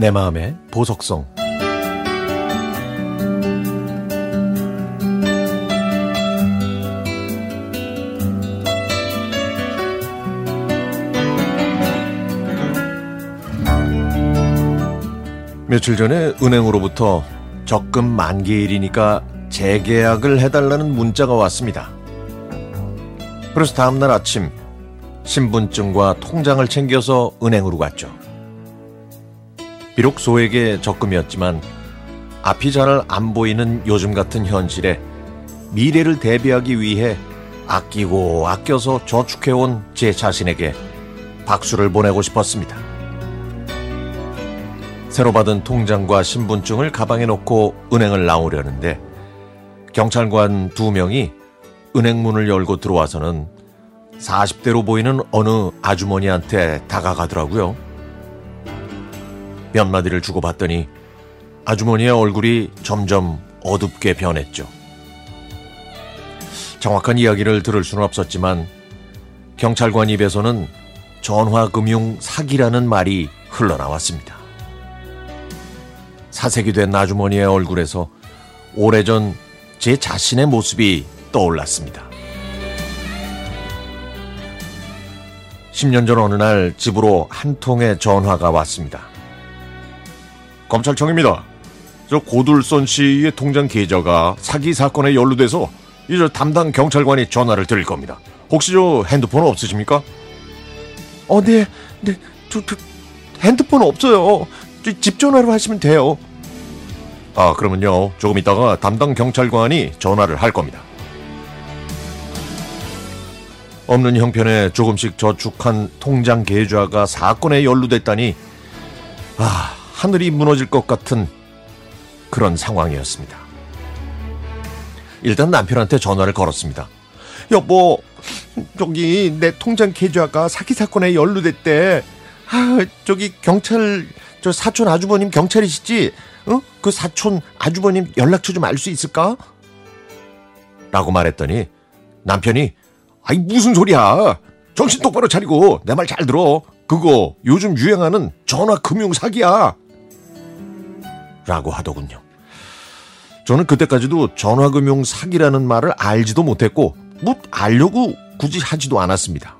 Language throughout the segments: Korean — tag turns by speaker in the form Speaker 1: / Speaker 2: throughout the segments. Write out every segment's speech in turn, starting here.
Speaker 1: 내 마음의 보석성 며칠 전에 은행으로부터 적금 만기일이니까 재계약을 해달라는 문자가 왔습니다. 그래서 다음날 아침 신분증과 통장을 챙겨서 은행으로 갔죠. 비록 소액의 적금이었지만 앞이 잘 안 보이는 요즘 같은 현실에 미래를 대비하기 위해 아끼고 아껴서 저축해온 제 자신에게 박수를 보내고 싶었습니다. 새로 받은 통장과 신분증을 가방에 넣고 은행을 나오려는데 경찰관 두 명이 은행 문을 열고 들어와서는 40대로 보이는 어느 아주머니한테 다가가더라고요. 몇 마디를 주고받더니 아주머니의 얼굴이 점점 어둡게 변했죠. 정확한 이야기를 들을 수는 없었지만 경찰관 입에서는 전화금융 사기라는 말이 흘러나왔습니다. 사색이 된 아주머니의 얼굴에서 오래전 제 자신의 모습이 떠올랐습니다. 10년 전 어느 날 집으로 한 통의 전화가 왔습니다. 검찰청입니다. 저 고둘선 씨의 통장 계좌가 사기 사건에 연루돼서 이제 담당 경찰관이 전화를 드릴 겁니다. 혹시 저 핸드폰 없으십니까? 어, 네, 네, 저, 저 핸드폰 없어요. 집 전화로 하시면 돼요. 아, 그러면요. 조금 있다가 담당 경찰관이 전화를 할 겁니다. 없는 형편에 조금씩 저축한 통장 계좌가 사건에 연루됐다니, 아, 하늘이 무너질 것 같은 그런 상황이었습니다. 일단 남편한테 전화를 걸었습니다. 여보, 저기 내 통장 계좌가 사기 사건에 연루됐대. 아, 저기 경찰 저 사촌 아주버님 경찰이시지? 어? 그 사촌 아주버님 연락처 좀 알 수 있을까? 라고 말했더니 남편이 아이 무슨 소리야? 정신 똑바로 차리고 내 말 잘 들어. 그거 요즘 유행하는 전화 금융 사기야. 라고 하더군요. 저는 그때까지도 전화금융 사기라는 말을 알지도 못했고, 뭐 알려고 굳이 하지도 않았습니다.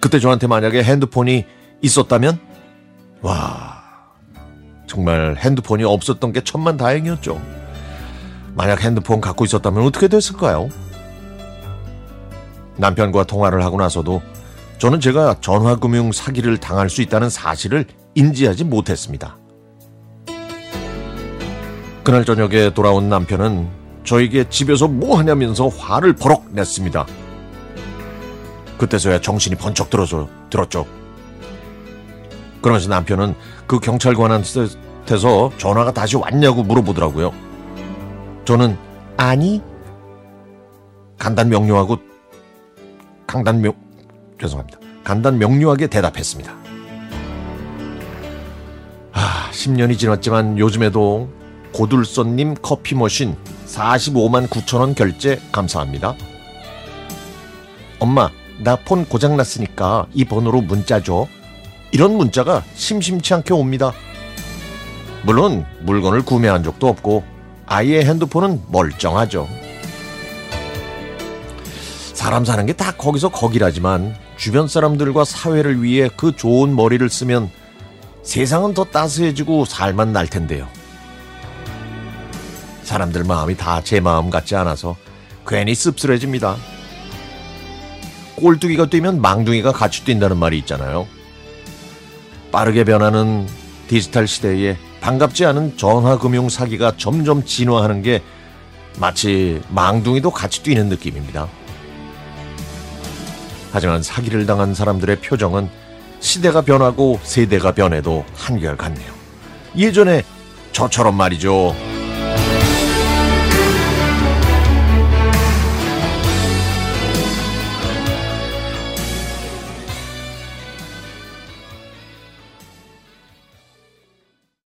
Speaker 1: 그때 저한테 만약에 핸드폰이 있었다면, 와, 정말 핸드폰이 없었던 게 천만 다행이었죠. 만약 핸드폰 갖고 있었다면 어떻게 됐을까요? 남편과 통화를 하고 나서도 저는 제가 전화금융 사기를 당할 수 있다는 사실을 인지하지 못했습니다. 그날 저녁에 돌아온 남편은 저에게 집에서 뭐 하냐면서 화를 버럭 냈습니다. 그때서야 정신이 번쩍 들어서, 들었죠. 그러면서 남편은 그 경찰관한테서 전화가 다시 왔냐고 물어보더라고요. 저는 아니 간단 명료하고 강단 명 죄송합니다. 간단 명료하게 대답했습니다. 아, 10년이 지났지만 요즘에도 고둘선님 커피 머신 45만 9천 원 결제 감사합니다. 엄마, 나 폰 고장났으니까 이 번호로 문자 줘. 이런 문자가 심심치 않게 옵니다. 물론 물건을 구매한 적도 없고 아이의 핸드폰은 멀쩡하죠. 사람 사는 게 다 거기서 거기라지만 주변 사람들과 사회를 위해 그 좋은 머리를 쓰면 세상은 더 따스해지고 살만 날 텐데요. 사람들 마음이 다 제 마음 같지 않아서 괜히 씁쓸해집니다. 꼴뚜기가 뛰면 망둥이가 같이 뛴다는 말이 있잖아요. 빠르게 변하는 디지털 시대에 반갑지 않은 전화금융 사기가 점점 진화하는 게 마치 망둥이도 같이 뛰는 느낌입니다. 하지만 사기를 당한 사람들의 표정은 시대가 변하고 세대가 변해도 한결같네요. 예전에 저처럼 말이죠.